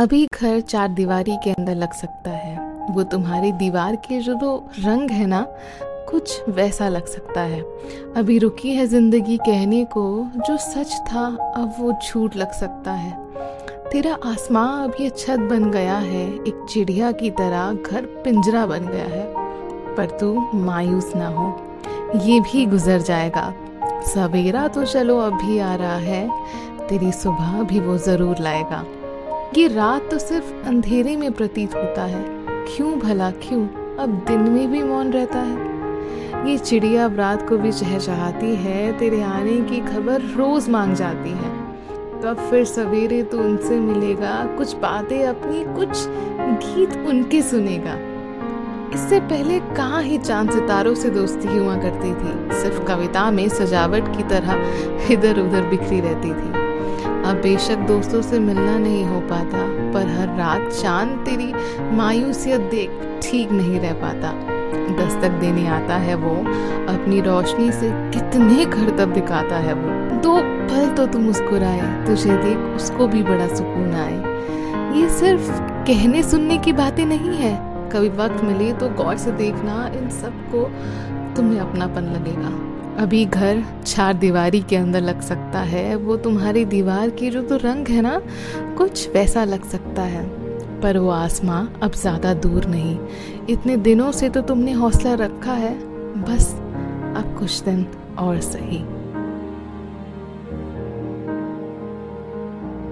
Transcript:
अभी घर चार दीवारी के अंदर लग सकता है। वो तुम्हारी दीवार के जो तो रंग है ना, कुछ वैसा लग सकता है। अभी रुकी है ज़िंदगी कहने को, जो सच था, अब वो झूठ लग सकता है। तेरा आसमां अभी छत बन गया है, एक चिड़िया की तरह घर पिंजरा बन गया है। पर तू मायूस ना हो, ये भी गुजर जाएगा। सवेरा तो चलो अभी आ रहा है, तेरी सुबह भी वो ज़रूर लाएगा। ये रात तो सिर्फ़ अंधेरे में प्रतीत होता है। क्यों भला, क्यों? अब दिन में भी मौन रहता है। ये चिड़िया अब रात को भी चहचहाती है, तेरे आने की खबर रोज मांग जाती है। तब फिर सवेरे तो उनसे मिलेगा, कुछ बातें अपनी, कुछ गीत उनके सुनेगा। इससे पहले कहाँ ही चाँद सितारों से दोस्ती हुआ करती थी। सिर्फ़ कविता में सजावट की तरह इधर उधर बिखरी रहती थी। अब बेशक दोस्तों से मिलना नहीं हो पाता, पर हर रात चाँद तेरी मायूसियत देख ठीक नहीं रह पाता। दस्तक देने आता है वो, अपनी रोशनी से कितने घर तब दिखाता है वो। दो पल तो तुम मुस्कुराए, तुझे देख उसको भी बड़ा सुकून आए। ये सिर्फ़ कहने सुनने की बातें नहीं है। कभी वक्त मिले तो गौर से देखना, इन सबको तुम्हें अपनापन लगेगा। अभी घर चार दीवारी के अंदर लग सकता है। वो तुम्हारी दीवार की जो तो रंग है ना, कुछ वैसा लग सकता है। पर वो आसमां अब ज़्यादा दूर नहीं। इतने दिनों से तो तुमने हौसला रखा है। बस, अब कुछ दिन और सही।